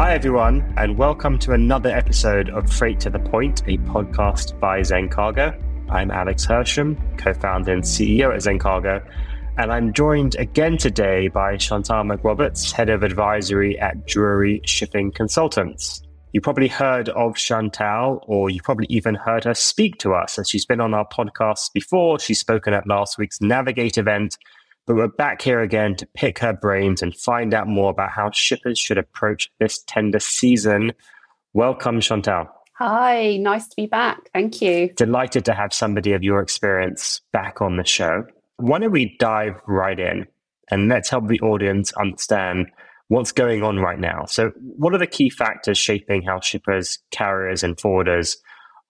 Hi, everyone, and welcome to another episode of Freight to the Point, a podcast by Zencargo. I'm Alex Hersham, co founder and CEO at Zencargo, and I'm joined again today by Chantal McRoberts, head of advisory at Drewry Shipping Consultants. You probably heard of Chantal, or you probably even heard her speak to us, as she's been on our podcast before. She's spoken at last week's Navigate event, but we're back here again to pick her brains and find out more about how shippers should approach this tender season. Welcome, Chantal. Hi, nice to be back. Thank you. Delighted to have somebody of your experience back on the show. Why don't we dive right in and let's help the audience understand what's going on right now. So, what are the key factors shaping how shippers, carriers, and forwarders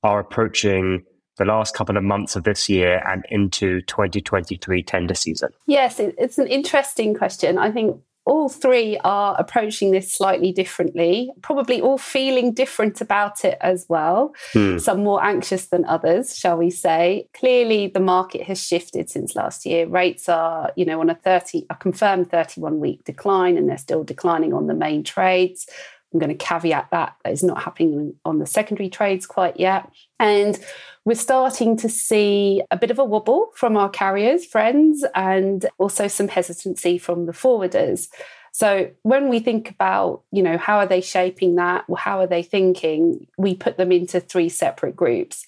are approaching the last couple of months of this year and into 2023 tender season? Yes, it's an interesting question. I think all three are approaching this slightly differently, probably all feeling different about it as well. Hmm. Some more anxious than others, shall we say. Clearly, the market has shifted since last year. Rates are, you know, on a 30, a confirmed 31 week decline, and they're still declining on the main trades. I'm going to caveat that that is not happening on the secondary trades quite yet. And we're starting to see a bit of a wobble from our carriers, friends, and also some hesitancy from the forwarders. So when we think about, you know, how are they shaping that? How are they thinking? We put them into three separate groups.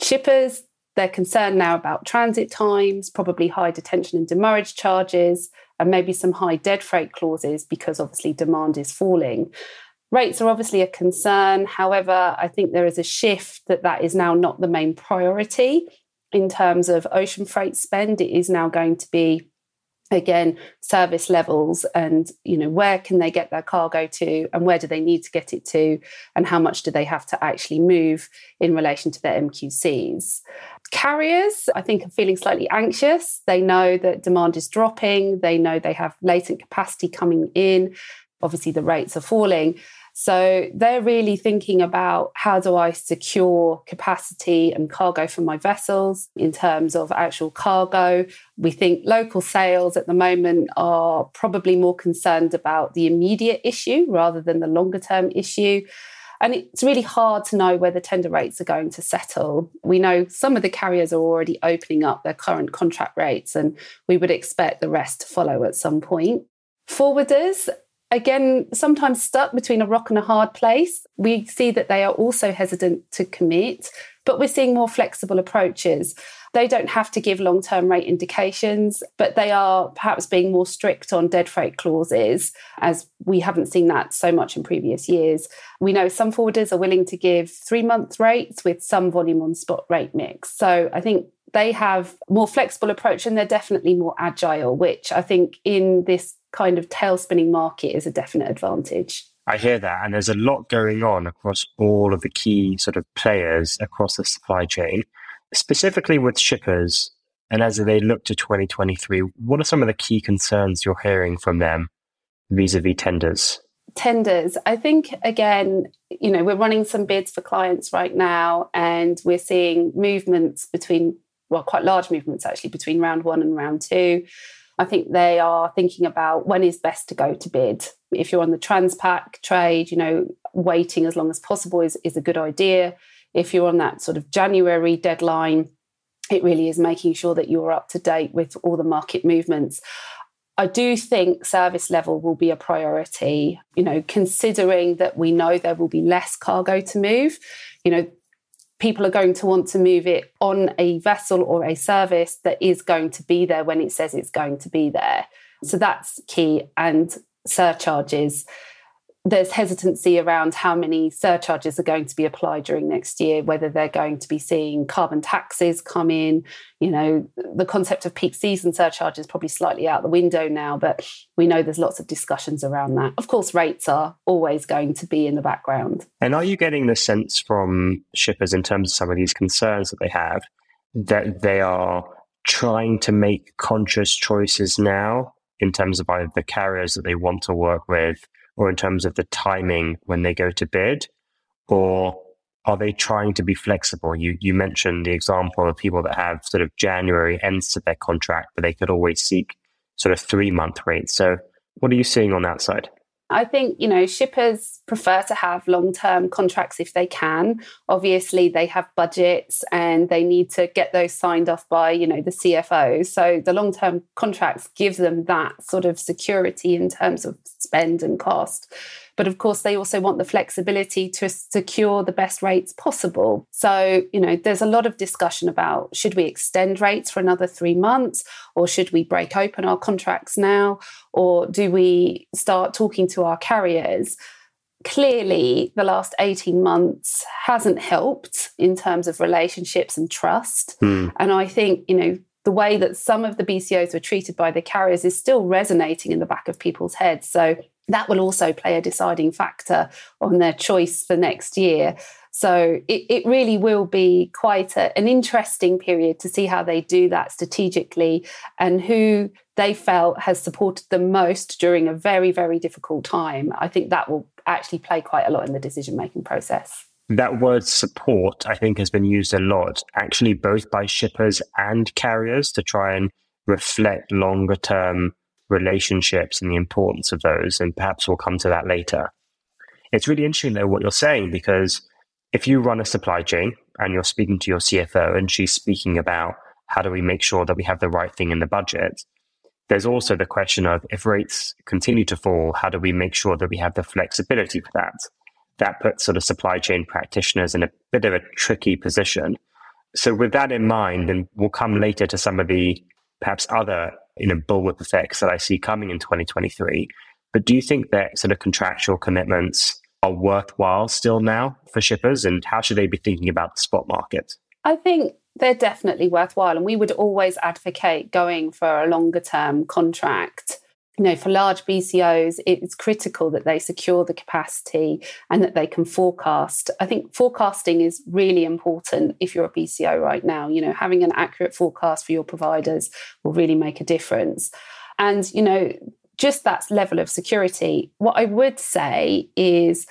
Shippers, they're concerned now about transit times, probably high detention and demurrage charges, and maybe some high dead freight clauses because obviously demand is falling. Rates are obviously a concern. However, I think there is a shift that that is now not the main priority in terms of ocean freight spend. It is now going to be again service levels and you know where can they get their cargo to and where do they need to get it to and how much do they have to actually move in relation to their mqcs carriers i think are feeling slightly anxious they know that demand is dropping they know they have latent capacity coming in obviously the rates are falling so they're really thinking about how do I secure capacity and cargo for my vessels in terms of actual cargo. We think local sales at the moment are probably more concerned about the immediate issue rather than the longer term issue. And it's really hard to know where the tender rates are going to settle. We know some of the carriers are already opening up their current contract rates, and we would expect the rest to follow at some point. Forwarders, again, sometimes stuck between a rock and a hard place. We see that they are also hesitant to commit, but we're seeing more flexible approaches. They don't have to give long term rate indications, but they are perhaps being more strict on dead freight clauses, as we haven't seen that so much in previous years. We know some forwarders are willing to give three month rates with some volume on spot rate mix. So I think they have more flexible approach and they're definitely more agile, which I think in this kind of tail spinning market is a definite advantage. I hear that. And there's a lot going on across all of the key sort of players across the supply chain, specifically with shippers. And as they look to 2023, what are some of the key concerns you're hearing from them vis a vis tenders? Tenders. I think, again, you know, we're running some bids for clients right now, and we're seeing movements between, well, quite large movements actually between round one and round two. I think they are thinking about when is best to go to bid. If you're on the Transpac trade, you know, waiting as long as possible is, is a good idea. If you're on that sort of January deadline, it really is making sure that you're up to date with all the market movements. I do think service level will be a priority, you know, considering that we know there will be less cargo to move. You know, people are going to want to move it on a vessel or a service that is going to be there when it says it's going to be there. So that's key. And surcharges there's hesitancy around how many surcharges are going to be applied during next year, whether they're going to be seeing carbon taxes come in. You know, the concept of peak season surcharge is probably slightly out the window now, but we know there's lots of discussions around that. Of course, rates are always going to be in the background. And are you getting the sense from shippers in terms of some of these concerns that they have that they are trying to make conscious choices now in terms of either the carriers that they want to work with? Or in terms of the timing when they go to bid? Or are they trying to be flexible? You you mentioned the example of people that have sort of January ends to their contract, but they could always seek sort of three month rates. So what are you seeing on that side? I think, you know, shippers prefer to have long term contracts if they can. Obviously, they have budgets and they need to get those signed off by, you know, the CFO. So the long term contracts give them that sort of security in terms of spend and cost. But of course, they also want the flexibility to secure the best rates possible. So, you know, there's a lot of discussion about should we extend rates for another three months or should we break open our contracts now or do we start talking to our carriers? Clearly, the last 18 months hasn't helped in terms of relationships and trust. Mm. And I think, you know, the way that some of the BCOs were treated by the carriers is still resonating in the back of people's heads. So that will also play a deciding factor on their choice for next year. So it, it really will be quite a, an interesting period to see how they do that strategically and who they felt has supported them most during a very, very difficult time. I think that will actually play quite a lot in the decision making process. That word support, I think, has been used a lot, actually, both by shippers and carriers to try and reflect longer term relationships and the importance of those. And perhaps we'll come to that later. It's really interesting, though, what you're saying, because if you run a supply chain and you're speaking to your CFO and she's speaking about how do we make sure that we have the right thing in the budget, there's also the question of if rates continue to fall, how do we make sure that we have the flexibility for that? That puts sort of supply chain practitioners in a bit of a tricky position. So, with that in mind, and we'll come later to some of the perhaps other you know, bullwhip effects that I see coming in 2023. But do you think that sort of contractual commitments are worthwhile still now for shippers? And how should they be thinking about the spot market? I think they're definitely worthwhile. And we would always advocate going for a longer term contract you know, for large BCOs, it's critical that they secure the capacity and that they can forecast. I think forecasting is really important if you're a BCO right now. You know, having an accurate forecast for your providers will really make a difference. And, you know, just that level of security. What I would say is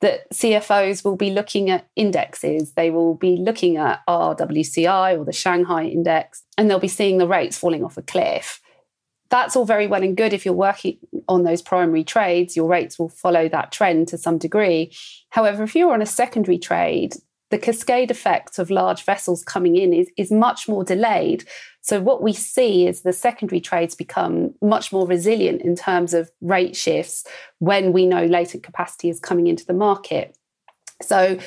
that CFOs will be looking at indexes. They will be looking at RWCI or the Shanghai index, and they'll be seeing the rates falling off a cliff that's all very well and good if you're working on those primary trades your rates will follow that trend to some degree. However if you're on a secondary trade the cascade effect of large vessels coming in is, is much more delayed. So what we see is the secondary trades become much more resilient in terms of rate shifts when we know latent capacity is coming into the market. So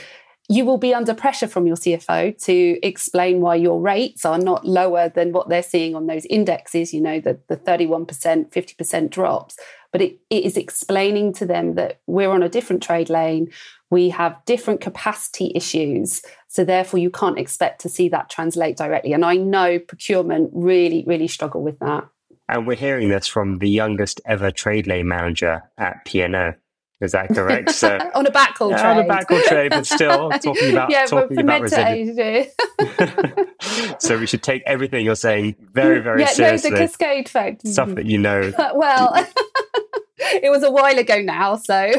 you will be under pressure from your CFO to explain why your rates are not lower than what they're seeing on those indexes, you know, the, the 31%, 50% drops. But it, it is explaining to them that we're on a different trade lane, we have different capacity issues. So therefore, you can't expect to see that translate directly. And I know procurement really, really struggle with that. And we're hearing this from the youngest ever trade lane manager at P&O. Is that correct? So on a backhaul yeah, trade. On a backhaul trade, but still talking about yeah, talking about residual. so we should take everything you're saying very, very yeah, seriously. No, the cascade effect. Stuff that you know. well, it was a while ago now, so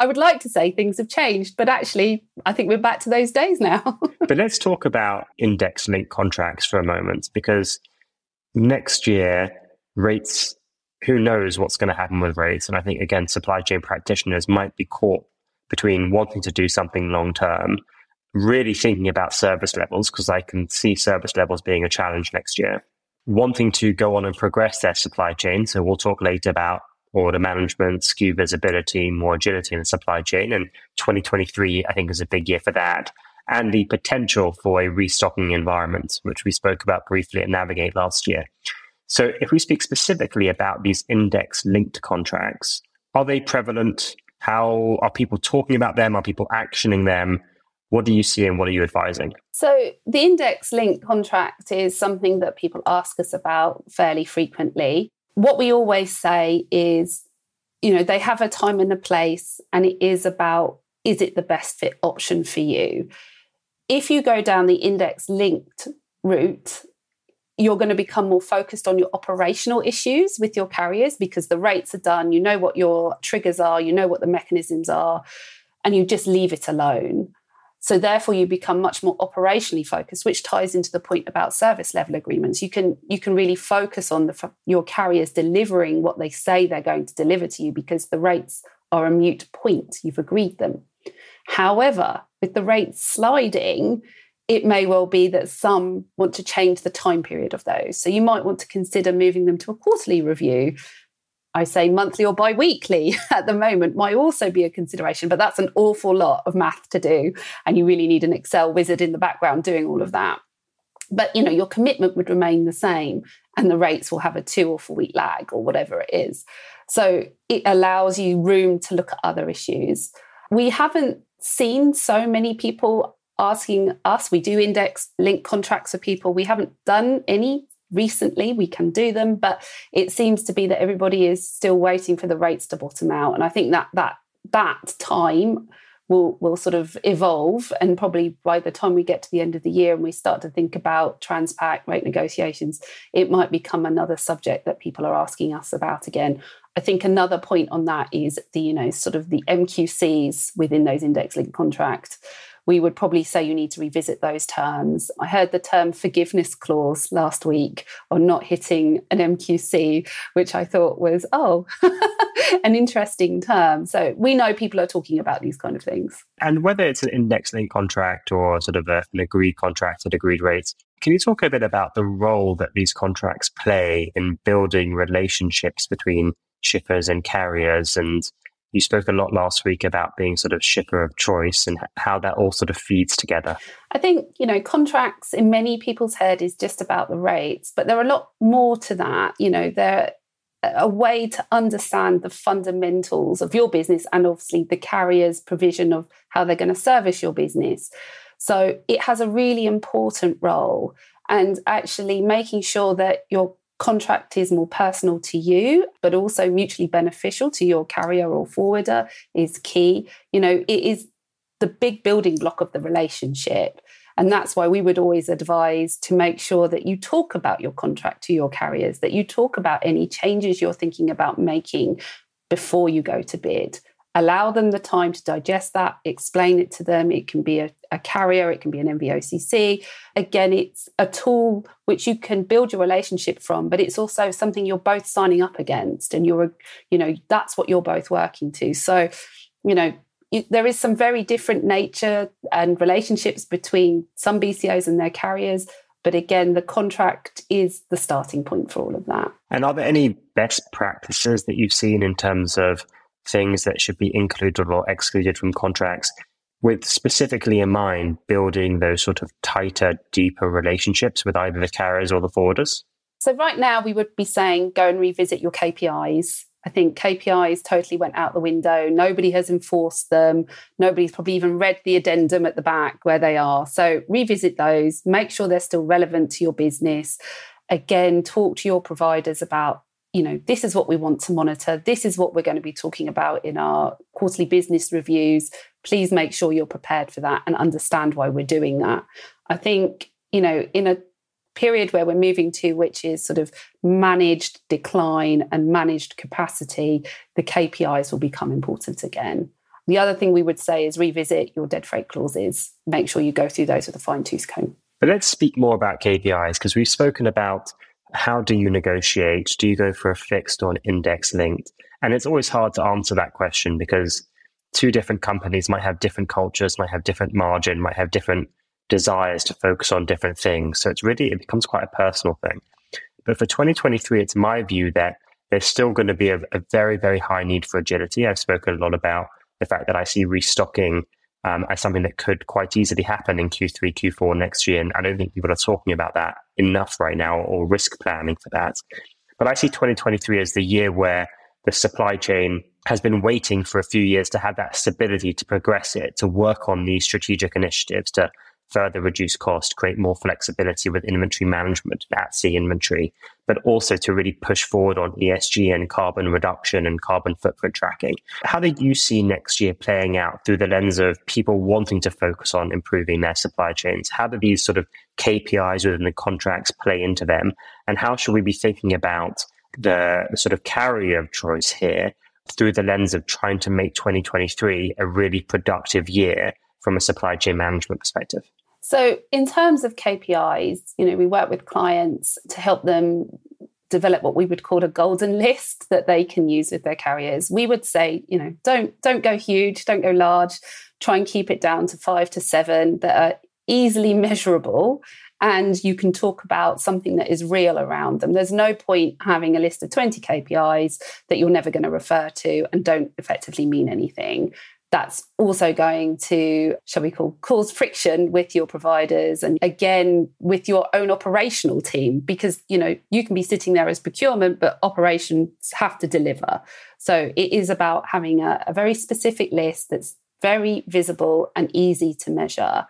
I would like to say things have changed, but actually, I think we're back to those days now. but let's talk about index linked contracts for a moment, because next year rates who knows what's going to happen with rates? And I think, again, supply chain practitioners might be caught between wanting to do something long term, really thinking about service levels, because I can see service levels being a challenge next year, wanting to go on and progress their supply chain. So we'll talk later about order management, SKU visibility, more agility in the supply chain. And 2023, I think, is a big year for that. And the potential for a restocking environment, which we spoke about briefly at Navig8 last year. So if we speak specifically about these index linked contracts, are they prevalent? How are people talking about them? Are people actioning them? What do you see and what are you advising? So, the index linked contract is something that people ask us about fairly frequently. What we always say is, you know, they have a time and a place, and it is about is it the best fit option for you? If you go down the index linked route, you're going to become more focused on your operational issues with your carriers because the rates are done, you know what your triggers are, you know what the mechanisms are, and you just leave it alone. So therefore you become much more operationally focused, which ties into the point about service level agreements. You can you can really focus on the your carriers delivering what they say they're going to deliver to you because the rates are a mute point. You've agreed them. However, with the rates sliding, it may well be that some want to change the time period of those. So you might want to consider moving them to a quarterly review. I say monthly or bi weekly at the moment might also be a consideration, but that's an awful lot of math to do. And you really need an Excel wizard in the background doing all of that. But you know, your commitment would remain the same and the rates will have a two or four week lag or whatever it is. So it allows you room to look at other issues. We haven't seen so many people asking us. We do index link contracts for people. We haven't done any recently. We can do them, but it seems to be that everybody is still waiting for the rates to bottom out. And I think that that that time will will sort of evolve and probably by the time we get to the end of the year and we start to think about transpac rate negotiations it might become another subject that people are asking us about again i think another point on that is the you know sort of the mqcs within those index link contracts we would probably say you need to revisit those terms. I heard the term forgiveness clause last week on not hitting an MQC, which I thought was, oh, an interesting term. So we know people are talking about these kind of things. And whether it's an index linked contract or sort of a, an agreed contract at agreed rates, can you talk a bit about the role that these contracts play in building relationships between shippers and carriers and you spoke a lot last week about being sort of shipper of choice and how that all sort of feeds together. I think, you know, contracts in many people's head is just about the rates, but there are a lot more to that. You know, they're a way to understand the fundamentals of your business and obviously the carrier's provision of how they're going to service your business. So it has a really important role and actually making sure that your contract is more personal to you, but also mutually beneficial to your carrier or forwarder is key. You know, it is the big building block of the relationship. And that's why we would always advise to make sure that you talk about your contract to your carriers, that you talk about any changes you're thinking about making before you go to bid allow them the time to digest that, explain it to them. It can be a, a, carrier, it can be an NVOCC. Again, it's a tool which you can build your relationship from, but it's also something you're both signing up against, and you're, you know, that's what you're both working to. So, you know. there is some very different nature and relationships between some BCOs and their carriers, but again, the contract is the starting point for all of that. And are there any best practices that you've seen in terms of things that should be included or excluded from contracts with specifically in mind building those sort of tighter, deeper relationships with either the carriers or the forwarders? So, right now, we would be saying go and revisit your KPIs. I think KPIs totally went out the window. Nobody has enforced them. Nobody's probably even read the addendum at the back where they are. So, revisit those, make sure they're still relevant to your business. Again, talk to your providers about you know, this is what we want to monitor. This is what we're going to be talking about in our quarterly business reviews. Please make sure you're prepared for that and understand why we're doing that. I think, you know, in a period where we're moving to, which is sort of managed decline and managed capacity, the KPIs will become important again. The other thing we would say is revisit your dead freight clauses. Make sure you go through those with a fine tooth comb. But let's speak more about KPIs because we've spoken about how do you negotiate? Do you go for a fixed or an index linked? And it's always hard to answer that question because two different companies might have different cultures, might have different margin, might have different desires to focus on different things. So it's really, it becomes quite a personal thing. But for 2023, it's my view that there's still going to be a, a very, very high need for agility. I've spoken a lot about the fact that I see restocking um, as something that could quite easily happen in Q3, Q4 next year. And I don't think people are talking about that enough right now or risk planning for that. But I see 2023 as the year where the supply chain has been waiting for a few years to have that stability to progress it, to work on these strategic initiatives, to further reduce cost, create more flexibility with inventory management, at sea inventory, but also to really push forward on ESG and carbon reduction and carbon footprint tracking. How do you see next year playing out through the lens of people wanting to focus on improving their supply chains? How do these sort of KPIs within the contracts play into them? And how should we be thinking about the, sort of carrier of choice here through the lens of trying to make 2023 a really productive year from a supply chain management perspective? So, in terms of KPIs, you know, we work with clients to help them develop what we would call a golden list that they can use with their carriers. We would say, you know, don't don't go huge, don't go large. Try and keep it down to 5 to 7 that are easily measurable and you can talk about something that is real around them. There's no point having a list of 20 KPIs that you're never going to refer to and don't effectively mean anything that's also going to, shall we call, cause friction with your providers and again with your own operational team because you know you can be sitting there as procurement, but operations have to deliver. So it is about having a, a very specific list that's very visible and easy to measure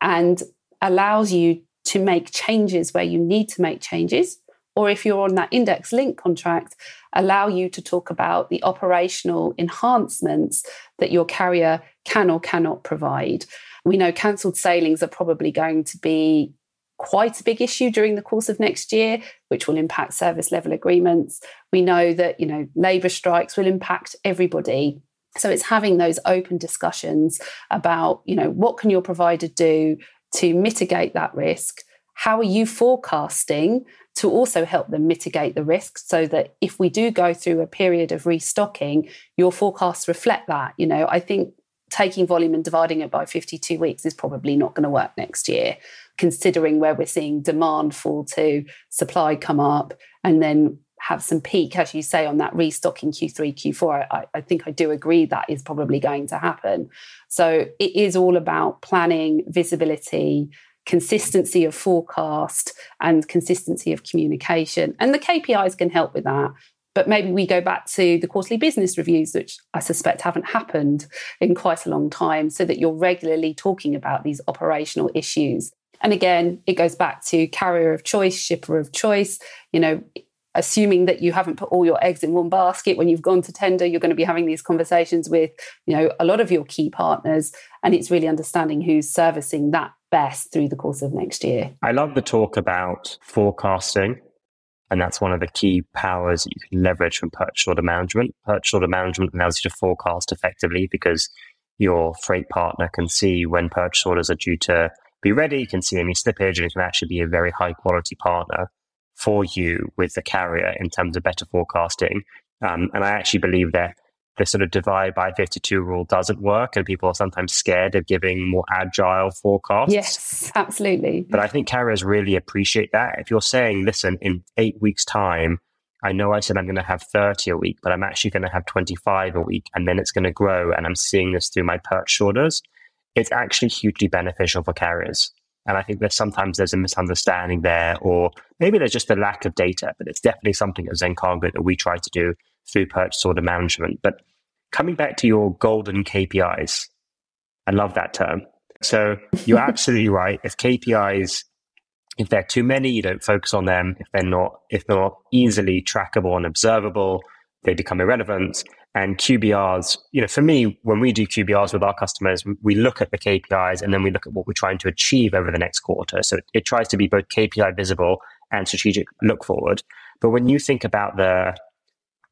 and allows you to make changes where you need to make changes or if you're on that index link contract, allow you to talk about the operational enhancements that your carrier can or cannot provide. We know cancelled sailings are probably going to be quite a big issue during the course of next year which will impact service level agreements we know that you know labor strikes will impact everybody so it's having those open discussions about you know what can your provider do to mitigate that risk how are you forecasting to also help them mitigate the risk so that if we do go through a period of restocking, your forecasts reflect that. You know, I think taking volume and dividing it by 52 weeks is probably not going to work next year, considering where we're seeing demand fall to, supply come up, and then have some peak, as you say, on that restocking Q3, Q4. I, I, think I do agree that is probably going to happen. So it is all about planning, visibility, consistency of forecast and consistency of communication. And the KPIs can help with that. But maybe we go back to the quarterly business reviews, which I suspect haven't happened in quite a long time, so that you're regularly talking about these operational issues. And again, it goes back to carrier of choice, shipper of choice. You know, assuming that you haven't put all your eggs in one basket when you've gone to tender you're going to be having these conversations with you know a lot of your key partners and it's really understanding who's servicing that best through the course of next year. I love the talk about forecasting. And that's one of the key powers that you can leverage from purchase order management. Purchase order management allows you to forecast effectively because your freight partner can see when purchase orders are due to be ready, can see any slippage, and it can actually be a very high quality partner for you with the carrier in terms of better forecasting. Um, and I actually believe that the sort of divide by 52 rule doesn't work and people are sometimes scared of giving more agile forecasts. Yes, absolutely. But I think carriers really appreciate that. If you're saying, listen, in eight weeks' time, I know I said I'm going to have 30 a week, but I'm actually going to have 25 a week and then it's going to grow and I'm seeing this through my perch orders, it's actually hugely beneficial for carriers. And I think that sometimes there's a misunderstanding there, or maybe there's just a lack of data, but it's definitely something at Zencargo that we try to do through purchase order management. But coming back to your golden KPIs, I love that term. So you're absolutely right. If KPIs, if they're too many, you don't focus on them. If they're not, if they're not easily trackable and observable, they become irrelevant. And QBRs, you know, for me, when we do QBRs with our customers, we look at the KPIs and then we look at what we're trying to achieve over the next quarter. So it, it tries to be both KPI visible and strategic look forward. But when you think about the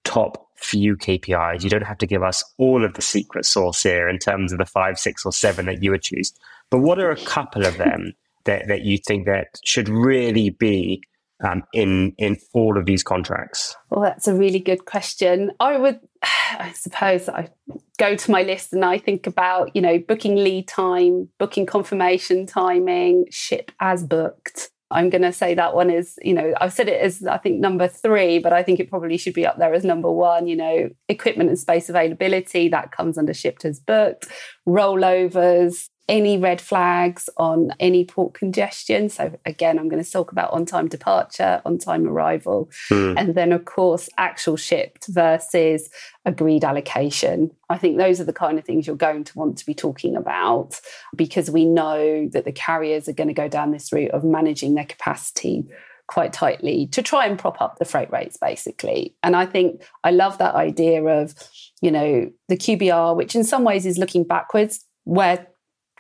top few KPIs. You don't have to give us all of the secret sauce here in terms of the five, six, or seven that you would choose. But what are a couple of them that, that you think that should really be um, in in all of these contracts? Well, that's a really good question. I would, I suppose, I go to my list and I think about you know booking lead time, booking confirmation timing, ship as booked. I'm going to say that one is, you know, I've said it as I think number three, but I think it probably should be up there as number one. You know, equipment and space availability that comes under shipped as booked, rollovers, any red flags on any port congestion. So, again, I'm going to talk about on time departure, on time arrival, mm. and then, of course, actual shipped versus agreed allocation. I think those are the kind of things you're going to want to be talking about because we know that the carriers are going to go down this route of managing their capacity quite tightly to try and prop up the freight rates basically and i think i love that idea of you know the qbr which in some ways is looking backwards where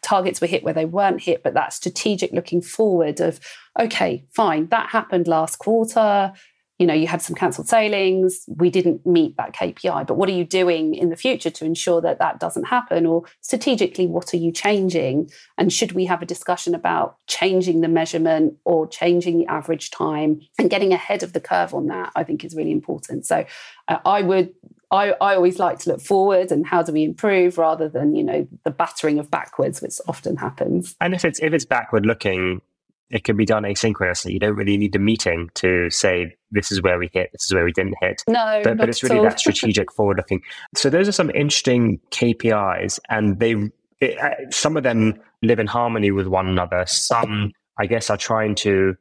targets were hit where they weren't hit, but that strategic looking forward of, okay, fine, that happened last quarter. you know, you had some cancelled sailings, we didn't meet that KPI. But what are you doing in the future to ensure that that doesn't happen? Or strategically, what are you changing? And should we have a discussion about changing the measurement or changing the average time and getting ahead of the curve on that? I think is really important. So uh, I would I, I, always like to look forward and how do we improve rather than you know the battering of backwards which often happens and if it's if it's backward looking it can be done asynchronously. You don't really need a meeting to say this is where we hit, this is where we didn't hit. No, but, but it's really that strategic forward looking. So those are some interesting KPIs, and they it, uh, some of them live in harmony with one another. Some, I guess, are trying to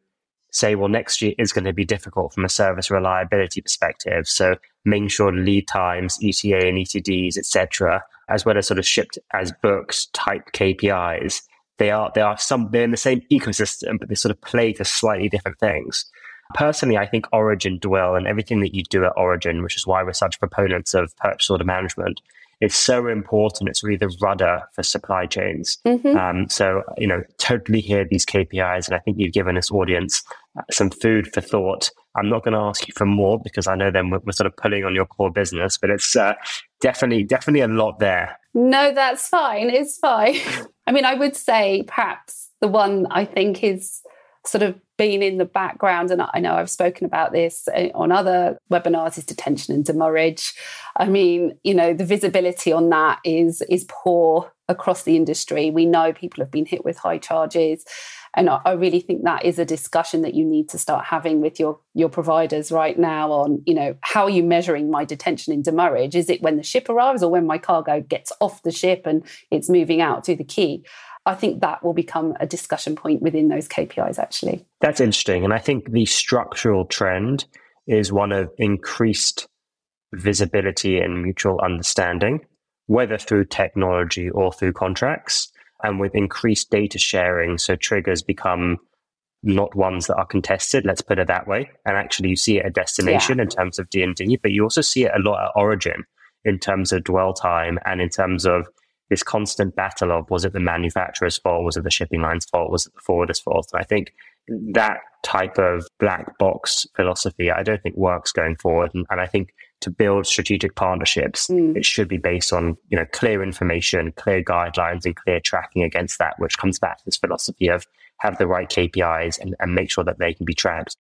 say, well, next year is going to be difficult from a service reliability perspective. So making sure lead times, ETA and ETDs, etc., as well as sort of shipped as books type KPIs they are they are some they're in the same ecosystem, but they sort of play to slightly different things. Personally, I think Origin Dwell and everything that you do at Origin, which is why we're such proponents of purchase order management, it's so important. It's really the rudder for supply chains. Mm-hmm. Um, so, you know, totally hear these KPIs. And I think you've given this audience some food for thought. I'm not going to ask you for more because I know then we're, we're, sort of pulling on your core business, but it's uh, definitely, definitely a lot there. No, that's fine. It's fine. I mean, I would say perhaps the one I think is sort of been in the background, and I know I've spoken about this uh, on other webinars, is detention and demurrage. I mean, you know, the visibility on that is is poor across the industry. We know people have been hit with high charges. And I, really think that is a discussion that you need to start having with your your providers right now on, you know, how are you measuring my detention and demurrage? Is it when the ship arrives or when my cargo gets off the ship and it's moving out to the quay? I think that will become a discussion point within those KPIs, actually. That's interesting. And I think the structural trend is one of increased visibility and mutual understanding, whether through technology or through contracts. And with increased data sharing, so triggers become not ones that are contested, let's put it that way. And actually you see it at destination yeah. in terms of D&D, but you also see it a lot at origin in terms of dwell time and in terms of this constant battle of was it the manufacturer's fault, was it the shipping line's fault, was it the forwarder's fault? And I think that type of black box philosophy, I don't think works going forward. And, and I think to build strategic partnerships, mm. it should be based on you know clear information, clear guidelines, and clear tracking against that, which comes back to this philosophy of have the right KPIs and, and make sure that they can be tracked.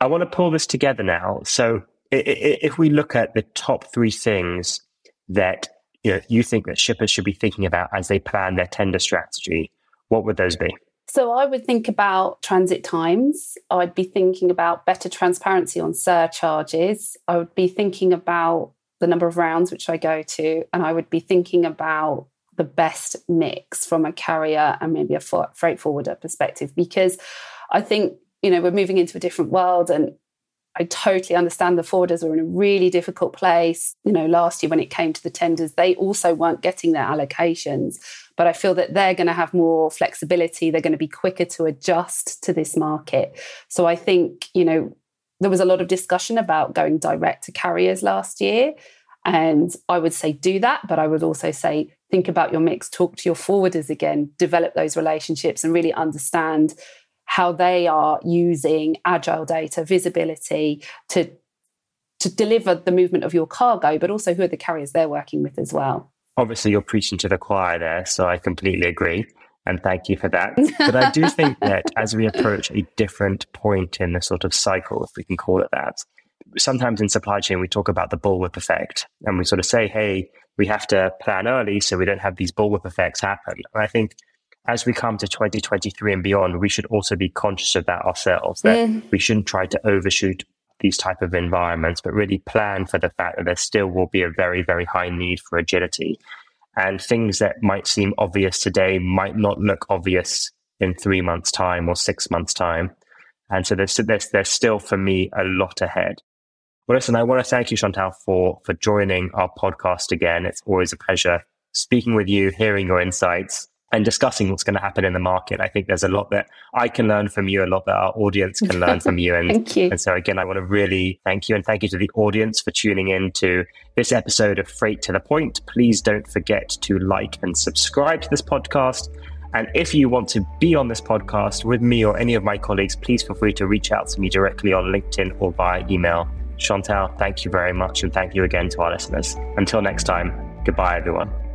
I want to pull this together now. So if we look at the top three things that you know you think that shippers should be thinking about as they plan their tender strategy, what would those be? So I would think about transit times. I'd be thinking about better transparency on surcharges. I would be thinking about the number of rounds which I go to, and I would be thinking about the best mix from a carrier and maybe a freight forwarder perspective because I think you know we're moving into a different world and I totally understand the forwarders were in a really difficult place. You know, last year when it came to the tenders, they also weren't getting their allocations. But I feel that they're going to have more flexibility. They're going to be quicker to adjust to this market. So I think, you know, there was a lot of discussion about going direct to carriers last year. And I would say do that, but I would also say think about your mix, talk to your forwarders again, develop those relationships and really understand how they are using agile data, visibility to to deliver the movement of your cargo, but also who are the carriers they're working with as well. Obviously, you're preaching to the choir there, so I completely agree. And thank you for that. But I do think that as we approach a different point in the sort of cycle, if we can call it that, sometimes in supply chain, we talk about the bullwhip effect and we sort of say, hey, we have to plan early so we don't have these bullwhip effects happen. And I think as we come to 2023 and beyond, we should also be conscious of that ourselves, that mm. we shouldn't try to overshoot these type of environments, but really plan for the fact that there still will be a very, very high need for agility. And things that might seem obvious today might not look obvious in three months' time or six months' time. And so there's, there's, there's still, for me, a lot ahead. Well, listen, I want to thank you, Chantal, for, for joining our podcast again. It's always a pleasure speaking with you, hearing your insights and discussing what's going to happen in the market. I think there's a lot that I can learn from you, a lot that our audience can learn from you. And, thank you. And so again, I want to really thank you and thank you to the audience for tuning in to this episode of Freight to the Point. Please don't forget to like and subscribe to this podcast. And if you want to be on this podcast with me or any of my colleagues, please feel free to reach out to me directly on LinkedIn or via email. Chantal, thank you very much. And thank you again to our listeners. Until next time, goodbye, everyone.